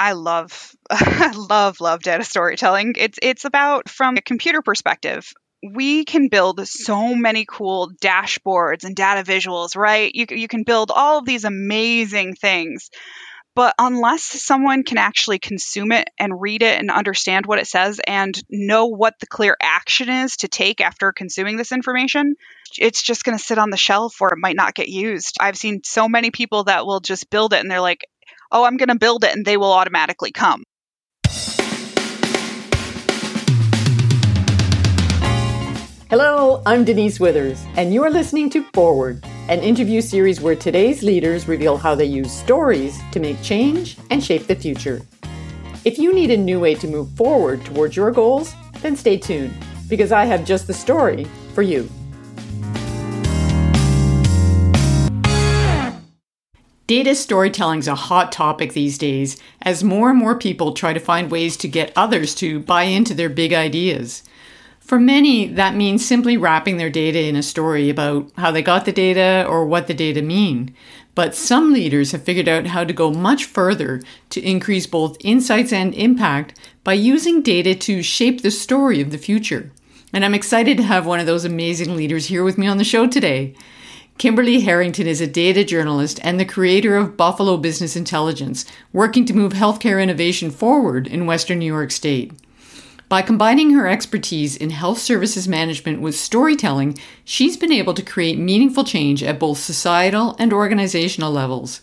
I love, love, love data storytelling. It's it's about from a computer perspective. We can build so many cool dashboards and data visuals, right? You you can build all of these amazing things, but unless someone can actually consume it and read it and understand what it says and know what the clear action is to take after consuming this information, it's just going to sit on the shelf or it might not get used. I've seen so many people that will just build it and they're like, oh, I'm going to build it and they will automatically come. Hello, I'm Denise Withers, and you're listening to Forward, an interview series where today's leaders reveal how they use stories to make change and shape the future. If you need a new way to move forward towards your goals, then stay tuned, because I have just the story for you. Data storytelling is a hot topic these days as more and more people try to find ways to get others to buy into their big ideas. For many, that means simply wrapping their data in a story about how they got the data or what the data mean. But some leaders have figured out how to go much further to increase both insights and impact by using data to shape the story of the future. And I'm excited to have one of those amazing leaders here with me on the show today. Kimberly Herrington is a data journalist and the creator of Buffalo Business Intelligence, working to move healthcare innovation forward in Western New York State. By combining her expertise in health services management with storytelling, she's been able to create meaningful change at both societal and organizational levels.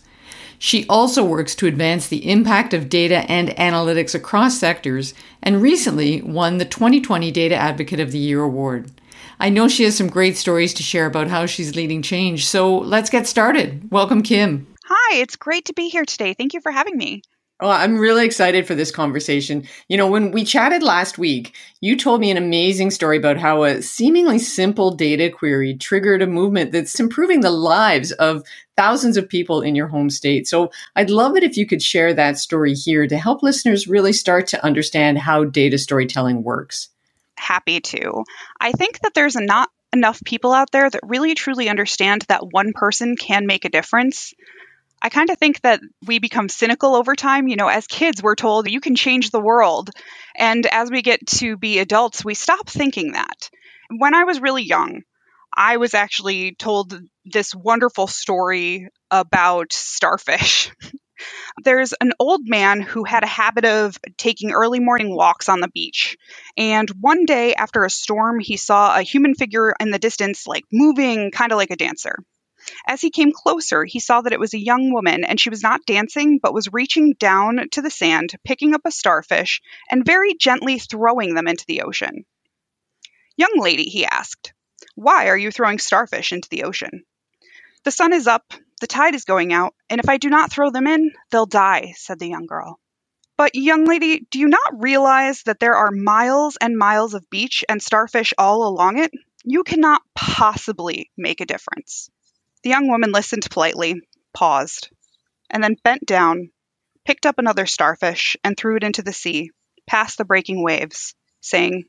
She also works to advance the impact of data and analytics across sectors and recently won the 2020 Data Advocate of the Year award. I know she has some great stories to share about how she's leading change, so let's get started. Welcome, Kim. Hi, it's great to be here today. Thank you for having me. Well, I'm really excited for this conversation. You know, when we chatted last week, you told me an amazing story about how a seemingly simple data query triggered a movement that's improving the lives of thousands of people in your home state. So I'd love it if you could share that story here to help listeners really start to understand how data storytelling works. Happy to. I think that there's not enough people out there that really truly understand that one person can make a difference. I kind of think that we become cynical over time. You know, as kids, we're told you can change the world. And as we get to be adults, we stop thinking that. When I was really young, I was actually told this wonderful story about starfish. There's an old man who had a habit of taking early morning walks on the beach. And one day after a storm, he saw a human figure in the distance, like moving kind of like a dancer. As he came closer, he saw that it was a young woman, and she was not dancing, but was reaching down to the sand, picking up a starfish, and very gently throwing them into the ocean. Young lady, he asked, why are you throwing starfish into the ocean? The sun is up, the tide is going out, and if I do not throw them in, they'll die, said the young girl. But, young lady, do you not realize that there are miles and miles of beach and starfish all along it? You cannot possibly make a difference. The young woman listened politely, paused, and then bent down, picked up another starfish, and threw it into the sea, past the breaking waves, saying,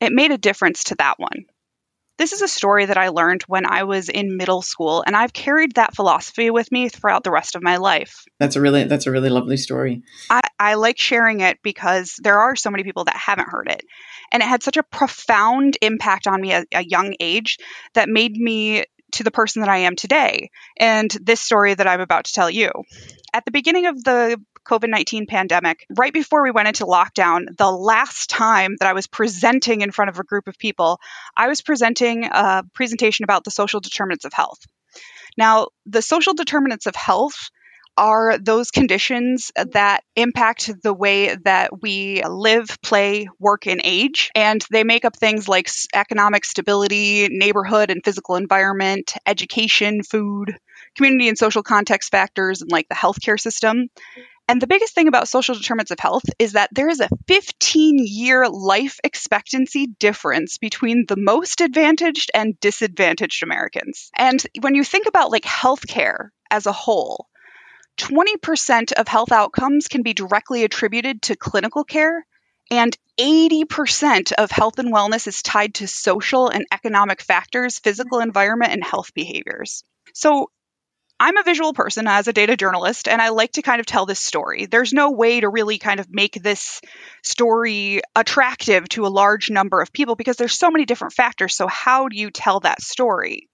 It made a difference to that one. This is a story that I learned when I was in middle school, and I've carried that philosophy with me throughout the rest of my life. That's a really that's a really lovely story. I, I like sharing it because there are so many people that haven't heard it. And it had such a profound impact on me at a young age that made me to the person that I am today and this story that I'm about to tell you. At the beginning of the COVID 19 pandemic, right before we went into lockdown, the last time that I was presenting in front of a group of people, I was presenting a presentation about the social determinants of health. Now, the social determinants of health are those conditions that impact the way that we live, play, work, and age. And they make up things like economic stability, neighborhood and physical environment, education, food, community and social context factors, and like the healthcare system. And the biggest thing about social determinants of health is that there is a 15 year life expectancy difference between the most advantaged and disadvantaged Americans. And when you think about like healthcare as a whole, 20% of health outcomes can be directly attributed to clinical care, and 80% of health and wellness is tied to social and economic factors, physical environment, and health behaviors. So, I'm a visual person as a data journalist, and I like to kind of tell this story. There's no way to really kind of make this story attractive to a large number of people because there's so many different factors. So, how do you tell that story?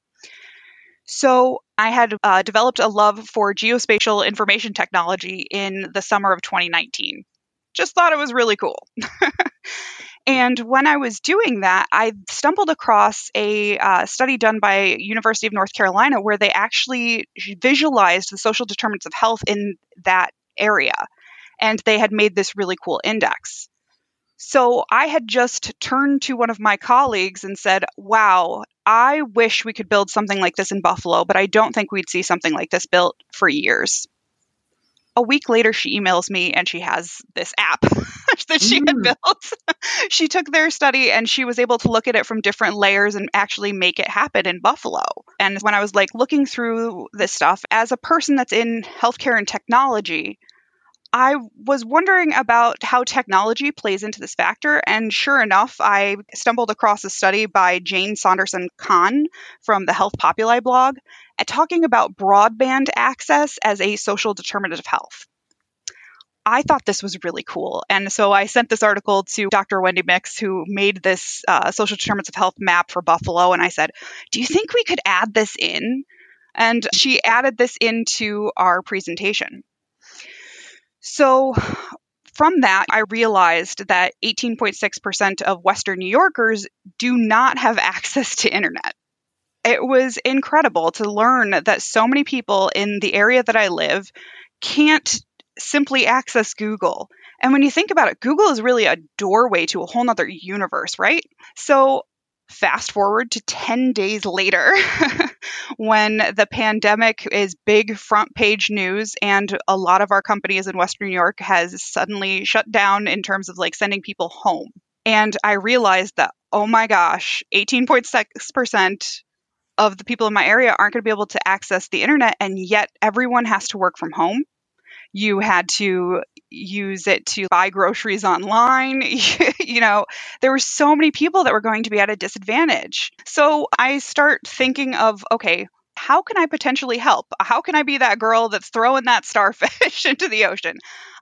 So, I had uh, developed a love for geospatial information technology in the summer of 2019. Just thought it was really cool. And when I was doing that, I stumbled across a uh, study done by University of North Carolina where they actually visualized the social determinants of health in that area, and they had made this really cool index. So I had just turned to one of my colleagues and said, Wow, I wish we could build something like this in Buffalo, but I don't think we'd see something like this built for years. A week later she emails me and she has this app that she mm. had built she took their study and she was able to look at it from different layers and actually make it happen in buffalo and when i was like looking through this stuff as a person that's in healthcare and technology I was wondering about how technology plays into this factor, and sure enough, I stumbled across a study by Jane Saunderson Kahn from the Health Populi blog talking about broadband access as a social determinant of health. I thought this was really cool. And so I sent this article to Dr. Wendy Mix, who made this uh, social determinants of health map for Buffalo. And I said, Do you think we could add this in? And she added this into our presentation. So from that, I realized that 18.6% of Western New Yorkers do not have access to internet. It was incredible to learn that so many people in the area that I live can't simply access Google. And when you think about it, Google is really a doorway to a whole nother universe, right? So fast forward to 10 days later when the pandemic is big front page news and a lot of our companies in western new york has suddenly shut down in terms of like sending people home and i realized that oh my gosh 18.6% of the people in my area aren't going to be able to access the internet and yet everyone has to work from home you had to use it to buy groceries online. you know, there were so many people that were going to be at a disadvantage. So I start thinking of, okay, how can I potentially help? How can I be that girl that's throwing that starfish into the ocean?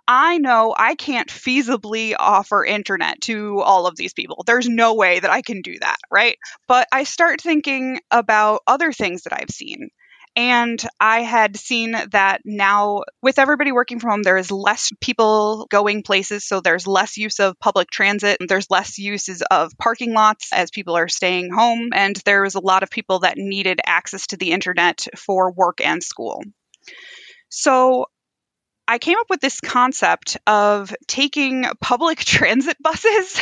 I know I can't feasibly offer internet to all of these people. There's no way that I can do that, right? But I start thinking about other things that I've seen. And I had seen that now, with everybody working from home, there is less people going places. So there's less use of public transit. There's less uses of parking lots as people are staying home. And there was a lot of people that needed access to the internet for work and school. So I came up with this concept of taking public transit buses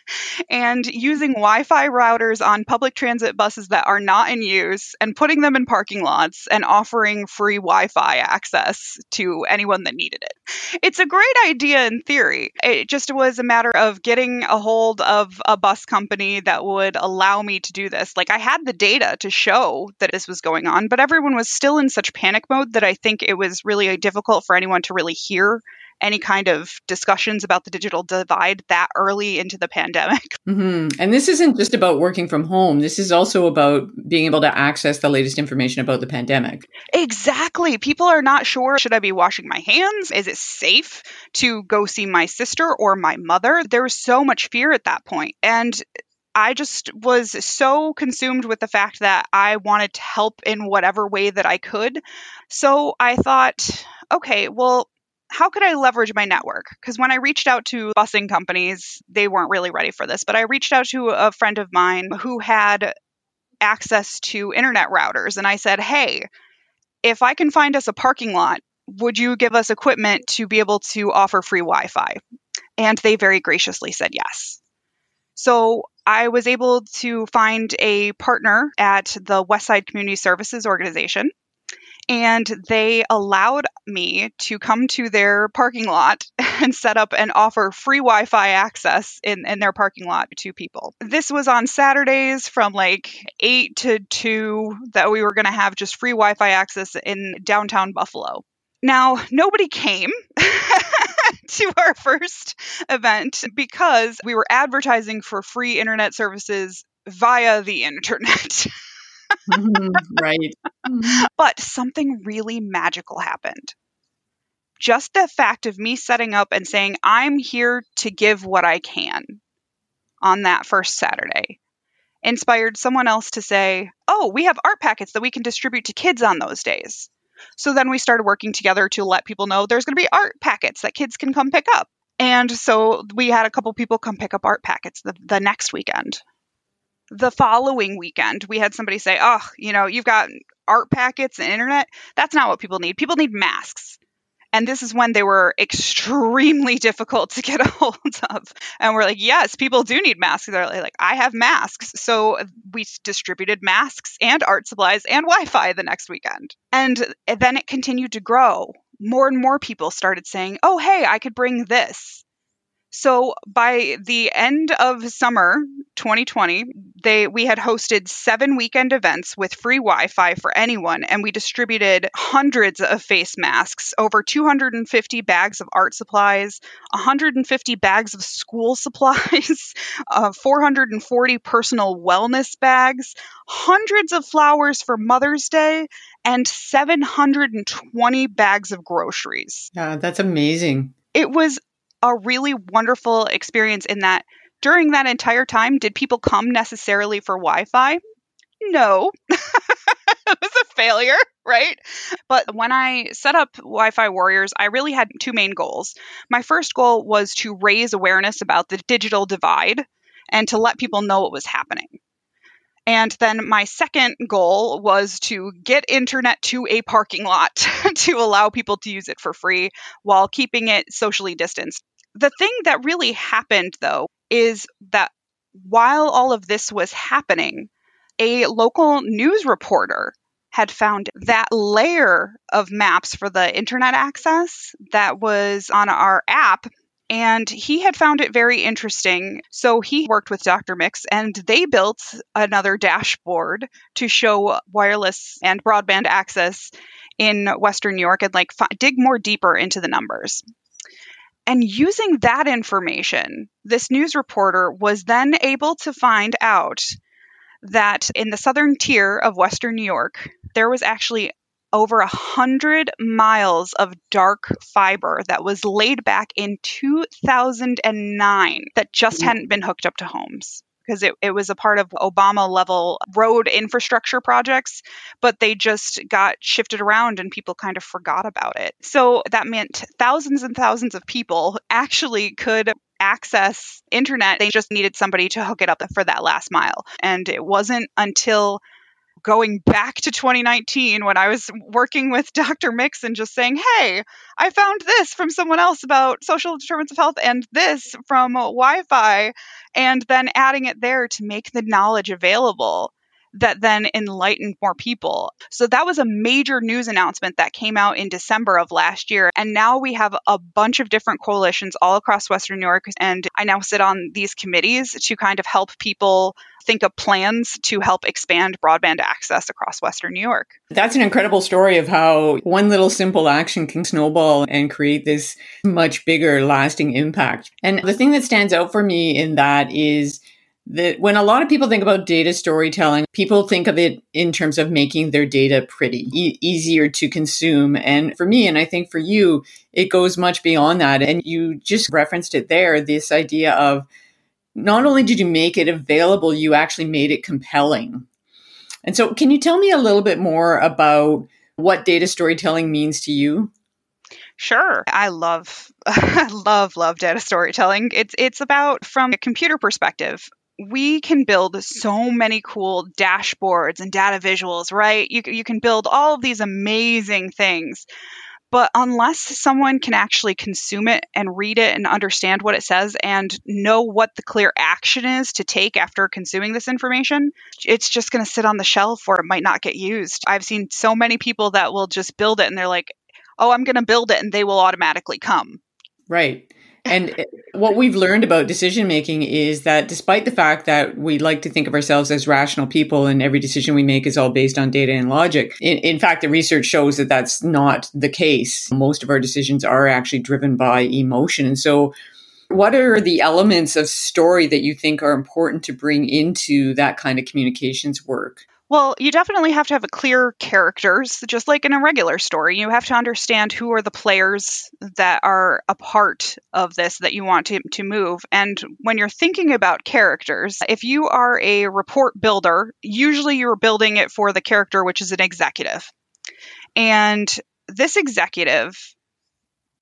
and using Wi Fi routers on public transit buses that are not in use and putting them in parking lots and offering free Wi Fi access to anyone that needed it. It's a great idea in theory. It just was a matter of getting a hold of a bus company that would allow me to do this. Like, I had the data to show that this was going on, but everyone was still in such panic mode that I think it was really uh, difficult for anyone anyone to really hear any kind of discussions about the digital divide that early into the pandemic. Mm-hmm. And this isn't just about working from home. This is also about being able to access the latest information about the pandemic. Exactly. People are not sure should I be washing my hands? Is it safe to go see my sister or my mother? There was so much fear at that point. And I just was so consumed with the fact that I wanted to help in whatever way that I could. So I thought, okay, well, how could I leverage my network? Because when I reached out to busing companies, they weren't really ready for this. But I reached out to a friend of mine who had access to internet routers. And I said, hey, if I can find us a parking lot, would you give us equipment to be able to offer free Wi Fi? And they very graciously said yes. So I was able to find a partner at the Westside Community Services Organization and they allowed me to come to their parking lot and set up and offer free Wi Fi access in, in their parking lot to people. This was on Saturdays from like 8 to 2 that we were going to have just free Wi Fi access in downtown Buffalo. Now, nobody came. to our first event because we were advertising for free internet services via the internet. Mhm, right. Mhm. but something really magical happened. Just the fact of me setting up and saying, I'm here to give what I can on that first Saturday inspired someone else to say, Oh, we have art packets that we can distribute to kids on those days. So then we started working together to let people know there's going to be art packets that kids can come pick up. And so we had a couple people come pick up art packets the, the next weekend. The following weekend, we had somebody say, Oh, you know, you've got art packets and internet. That's not what people need. People need masks. And this is when they were extremely difficult to get a hold of. And we're like, yes, people do need masks. They're like, I have masks. So we distributed masks and art supplies and Wi Fi the next weekend. And then it continued to grow. More and more people started saying, oh, hey, I could bring this. So by the end of summer 2020, they we had hosted seven weekend events with free Wi-Fi for anyone, and we distributed hundreds of face masks, over 250 bags of art supplies, 150 bags of school supplies, uh, 440 personal wellness bags, hundreds of flowers for Mother's Day, and 720 bags of groceries. Yeah, that's amazing. It was a really wonderful experience in that during that entire time, did people come necessarily for Wi Fi? No. it was a failure, right? But when I set up Wi Fi Warriors, I really had two main goals. My first goal was to raise awareness about the digital divide and to let people know what was happening. And then my second goal was to get internet to a parking lot to allow people to use it for free while keeping it socially distanced. The thing that really happened, though, is that while all of this was happening, a local news reporter had found that layer of maps for the internet access that was on our app. And he had found it very interesting. So he worked with Dr. Mix and they built another dashboard to show wireless and broadband access in Western New York and like f- dig more deeper into the numbers. And using that information, this news reporter was then able to find out that in the southern tier of Western New York, there was actually over a hundred miles of dark fiber that was laid back in 2009 that just mm-hmm. hadn't been hooked up to homes because it, it was a part of Obama level road infrastructure projects, but they just got shifted around and people kind of forgot about it. So that meant thousands and thousands of people actually could access internet. They just needed somebody to hook it up for that last mile. And it wasn't until going back to 2019 when I was working with Dr. Mix and just saying, hey, I found this from someone else about social determinants of health and this from Wi Fi, and then adding it there to make the knowledge available that then enlightened more people. So that was a major news announcement that came out in December of last year. And now we have a bunch of different coalitions all across Western New York. And I now sit on these committees to kind of help people think of plans to help expand broadband access across Western New York. That's an incredible story of how one little simple action can snowball and create this much bigger lasting impact. And the thing that stands out for me in that is that when a lot of people think about data storytelling, people think of it in terms of making their data pretty, e- easier to consume. And for me, and I think for you, it goes much beyond that. And you just referenced it there this idea of not only did you make it available, you actually made it compelling. And so, can you tell me a little bit more about what data storytelling means to you? Sure. I love love love data storytelling. It's it's about from a computer perspective we can build so many cool dashboards and data visuals, right? You, you can build all of these amazing things. But unless someone can actually consume it and read it and understand what it says and know what the clear action is to take after consuming this information, it's just going to sit on the shelf or it might not get used. I've seen so many people that will just build it and they're like, oh, I'm going to build it and they will automatically come. Right. And eh, what we've learned about decision making is that despite the fact that we like to think of ourselves as rational people and every decision we make is all based on data and logic, in, in, fact, the research shows that that's not the case. Most of our decisions are actually driven by emotion. And so, what are the elements of story that you think are important to bring into that kind of communications work? Well, you definitely have to have a clear characters, just like in a regular story. You have to understand who are the players that are a part of this that you want to, to move. And when you're thinking about characters, if you are a report builder, usually you're building it for the character, which is an executive. And this executive,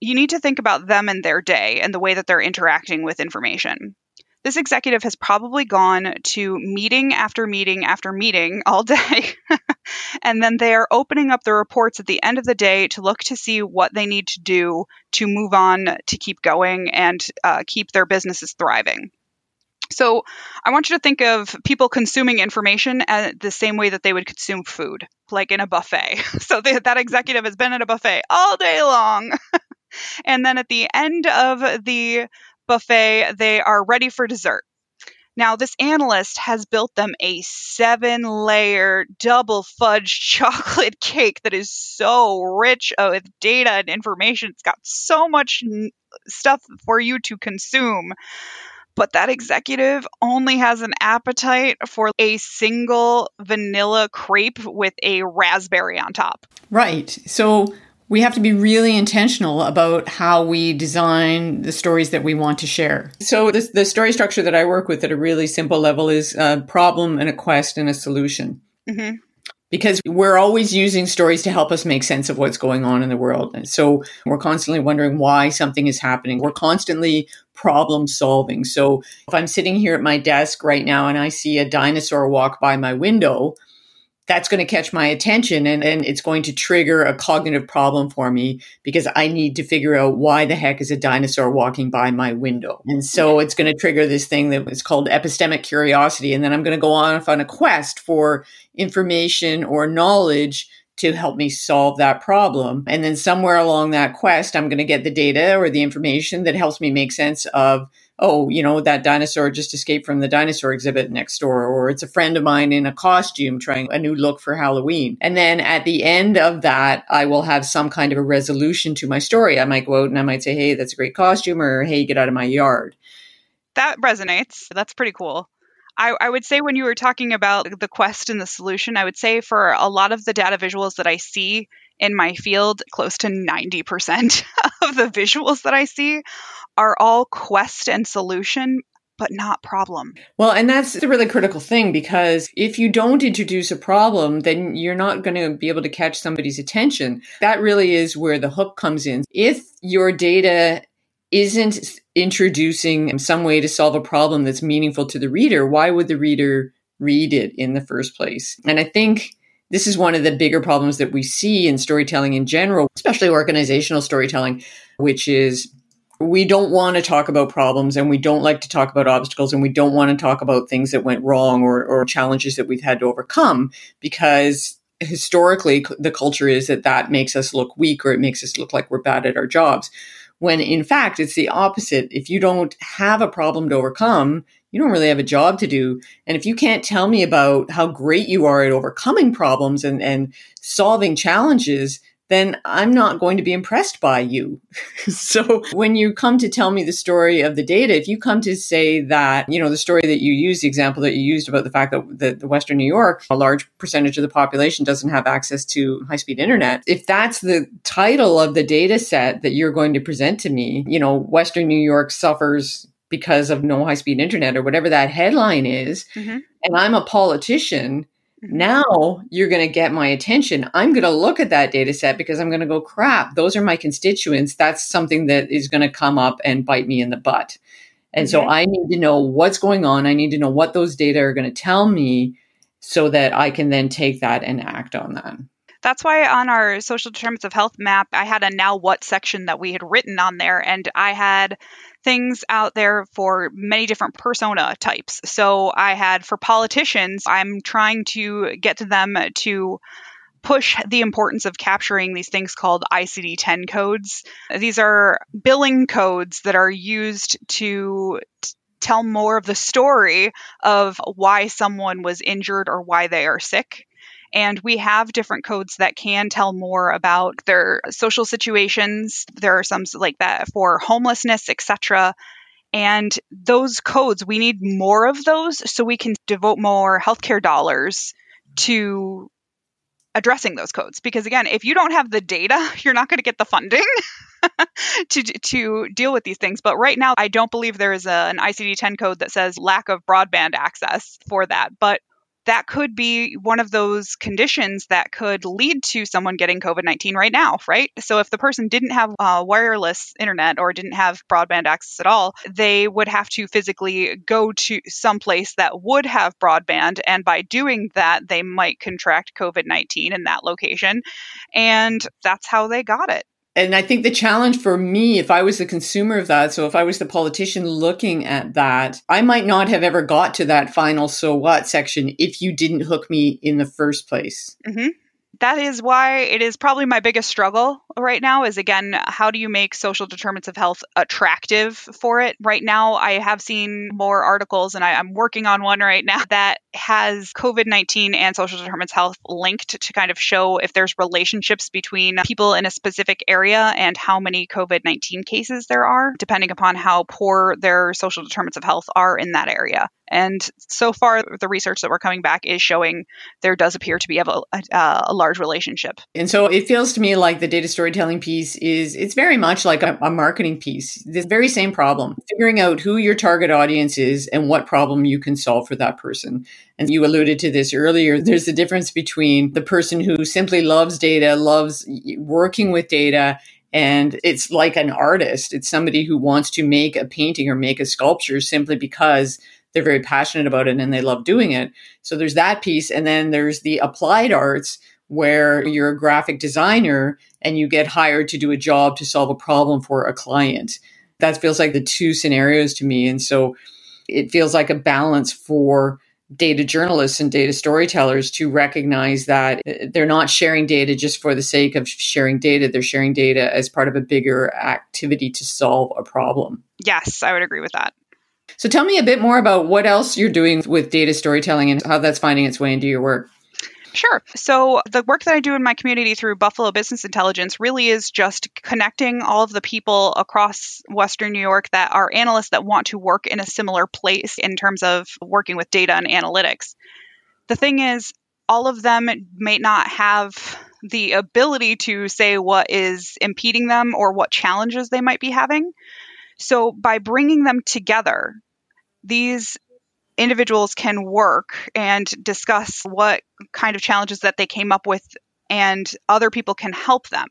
you need to think about them and their day and the way that they're interacting with information. This executive has probably gone to meeting after meeting after meeting all day. and then they are opening up the reports at the end of the day to look to see what they need to do to move on, to keep going, and uh, keep their businesses thriving. So I want you to think of people consuming information the same way that they would consume food, like in a buffet. So they, that executive has been at a buffet all day long. and then at the end of the buffet, they are ready for dessert. Now, this analyst has built them a seven layer double fudge chocolate cake that is so rich with data and information. It's got so much stuff for you to consume. But that executive only has an appetite for a single vanilla crepe with a raspberry on top. Right. So we have to be really intentional about how we design the stories that we want to share. So this, the story structure that I work with at a really simple level is a problem and a quest and a solution. Mm-hmm. Because we're always using stories to help us make sense of what's going on in the world. And so we're constantly wondering why something is happening. We're constantly problem solving. So if I'm sitting here at my desk right now and I see a dinosaur walk by my window, that's going to catch my attention and, and it's going to trigger a cognitive problem for me because I need to figure out why the heck is a dinosaur walking by my window. And so it's going to trigger this thing that is called epistemic curiosity. And then I'm going to go on on a quest for information or knowledge to help me solve that problem. And then somewhere along that quest, I'm going to get the data or the information that helps me make sense of oh, you know, that dinosaur just escaped from the dinosaur exhibit next door, or it's a friend of mine in a costume trying a new look for Halloween. And then at the end of that, I will have some kind of a resolution to my story. I might go out and I might say, hey, that's a great costume, or hey, get out of my yard. That resonates. That's pretty cool. I, I, would say when you were talking about the quest and the solution, I would say for a lot of the data visuals that I see in my field, close to 90% of the visuals that I see are all quest and solution, but not problem. Well, and that's the really critical thing because if you don't introduce a problem, then you're not going to be able to catch somebody's attention. That really is where the hook comes in. If your data isn't introducing some way to solve a problem that's meaningful to the reader, why would the reader read it in the first place? And I think this is one of the bigger problems that we see in storytelling in general, especially organizational storytelling, which is we don't want to talk about problems and we don't like to talk about obstacles and we don't want to talk about things that went wrong or, or challenges that we've had to overcome because historically the culture is that that makes us look weak or it makes us look like we're bad at our jobs when in fact it's the opposite. If you don't have a problem to overcome you don't really have a job to do. And if you can't tell me about how great you are at overcoming problems and, and solving challenges then I'm not going to be impressed by you. so when you come to tell me the story of the data, if you come to say that, you know, the story that you used, the example that you used about the fact that the, the Western New York, a large percentage of the population doesn't have access to high speed internet. If that's the title of the data set that you're going to present to me, you know, Western New York suffers because of no high speed internet or whatever that headline is, mm-hmm. and I'm a politician, now you're going to get my attention. I'm going to look at that data set because I'm going to go, crap, those are my constituents. That's something that is going to come up and bite me in the butt. And mm-hmm. so I need to know what's going on. I need to know what those data are going to tell me so that I can then take that and act on that. That's why on our social determinants of health map, I had a now what section that we had written on there. And I had things out there for many different persona types. So I had for politicians, I'm trying to get to them to push the importance of capturing these things called ICD 10 codes. These are billing codes that are used to t- tell more of the story of why someone was injured or why they are sick. And we have different codes that can tell more about their social situations. There are some like that for homelessness, etc. And those codes, we need more of those so we can devote more healthcare dollars to addressing those codes because again if you don't have the data you're not going to get the funding to to deal with these things but right now i don't believe there is a, an icd-10 code that says lack of broadband access for that but that could be one of those conditions that could lead to someone getting COVID 19 right now, right? So, if the person didn't have uh, wireless internet or didn't have broadband access at all, they would have to physically go to some place that would have broadband. And by doing that, they might contract COVID 19 in that location. And that's how they got it and I think the challenge for me, if I was the consumer of that, so if I was the politician looking at that, I might not have ever got to that final so what section if you didn't hook me in the first place. Mm-hmm that is why it is probably my biggest struggle right now is again how do you make social determinants of health attractive for it? Right now i have seen more articles and I, am working on one right now that has covid-19 and social determinants of health linked to kind of show if there's relationships between people in a specific area and how many covid-19 cases there are depending upon how poor their social determinants of health are in that area and so far, the research that we're coming back is showing there does appear to be a, a, a, large relationship. And so it feels to me like the data storytelling piece is it's very much like a, a marketing piece. The very same problem, figuring out who your target audience is and what problem you can solve for that person. And you alluded to this earlier. There's a difference between the person who simply loves data, loves working with data, and it's like an artist. It's somebody who wants to make a painting or make a sculpture simply because they're very passionate about it and they love doing it. So there's that piece. And then there's the applied arts where you're a graphic designer and you get hired to do a job to solve a problem for a client. That feels like the two scenarios to me. And so it feels like a balance for data journalists and data storytellers to recognize that uh, they're not sharing data just for the sake of sharing data. They're sharing data as part of a bigger activity to solve a problem. Yes, I would agree with that. So tell me a bit more about what else you're doing with data storytelling and how that's finding its way into your work. Sure. So, the work that I do in my community through Buffalo Business Intelligence really is just connecting all of the people across Western New York that are analysts that want to work in a similar place in terms of working with data and analytics. The thing is, all of them may not have the ability to say what is impeding them or what challenges they might be having. So, by bringing them together, these individuals can work and discuss what kind of challenges that they came up with, and other people can help them.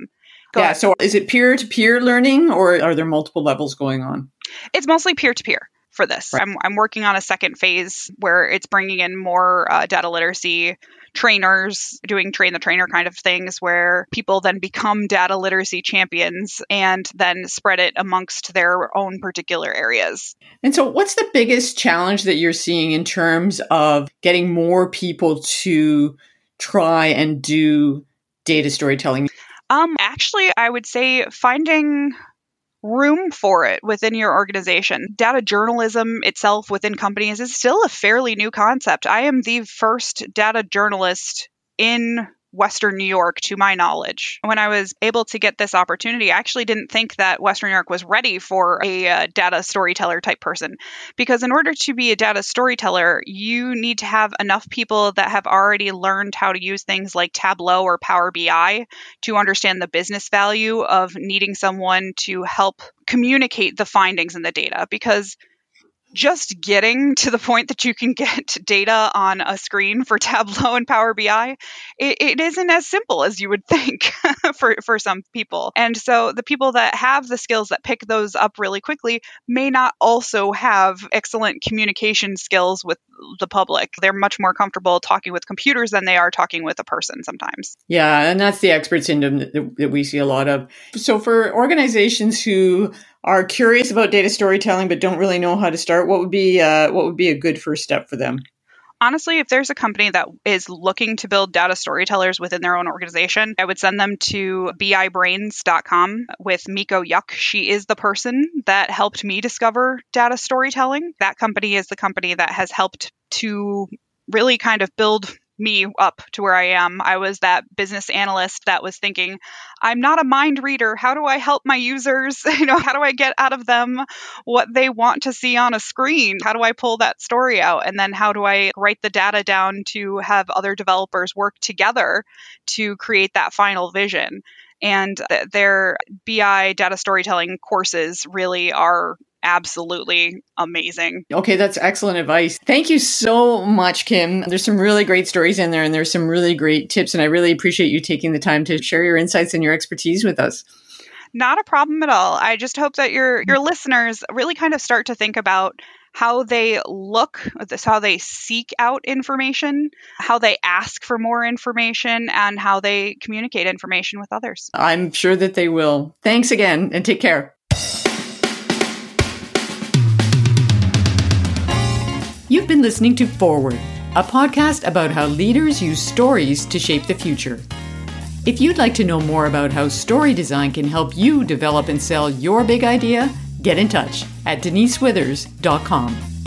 Go yeah. Ahead. So, is it peer to peer learning, or are there multiple levels going on? It's mostly peer to peer for this. Right. I'm, I'm working on a second phase where it's bringing in more uh, data literacy trainers doing train the trainer kind of things where people then become data literacy champions and then spread it amongst their own particular areas. And so, what's the biggest challenge that you're seeing in terms of getting more people to try and do data storytelling? Um, actually, I would say finding room for it within your organization. Data journalism itself within companies is still a fairly new concept. I am the first data journalist in Western New York, to my knowledge. When I was able to get this opportunity, I actually didn't think that Western New York was ready for a uh, data storyteller type person. Because in order to be a data storyteller, you need to have enough people that have already learned how to use things like Tableau or Power BI to understand the business value of needing someone to help communicate the findings in the data. Because just getting to the point that you can get data on a screen for Tableau and Power BI, it, it isn't as simple as you would think for, for some people. And so the people that have the skills that pick those up really quickly may not also have excellent communication skills with the public. They're much more comfortable talking with computers than they are talking with a person sometimes. Yeah, and that's the expert syndrome that, that we see a lot of. So for organizations who are curious about data storytelling but don't really know how to start, what would be uh, what would be a good first step for them? honestly, if there's a company that is looking to build data storytellers within their own organization, I would send them to bibrainz.com with Mico Yuk. She is the person that helped me discover data storytelling. That company is the company that has helped to really kind of build me up to where I am. I was that business analyst that was thinking, I'm not a mind reader. How do I help my users? You know, how do I get out of them what they want to see on a screen? How do I pull that story out? And then how do I write the data down to have other developers work together to create that final vision? And their BI data storytelling courses really are absolutely amazing. Okay, that's excellent advice. Thank you so much, Kim. There's some really great stories in there and there's some really great tips. And I really appreciate you taking the time to share your insights and your expertise with us. Not a problem at all. I just hope that your your listeners really kind of start to think about how they look, this how they seek out information, how they ask for more information, and how they communicate information with others. I'm sure that they will. Thanks again and take care. You've been listening to Forward, a podcast about how leaders use stories to shape the future. If you'd like to know more about how story design can help you develop and sell your big idea, get in touch at denisewithers.com.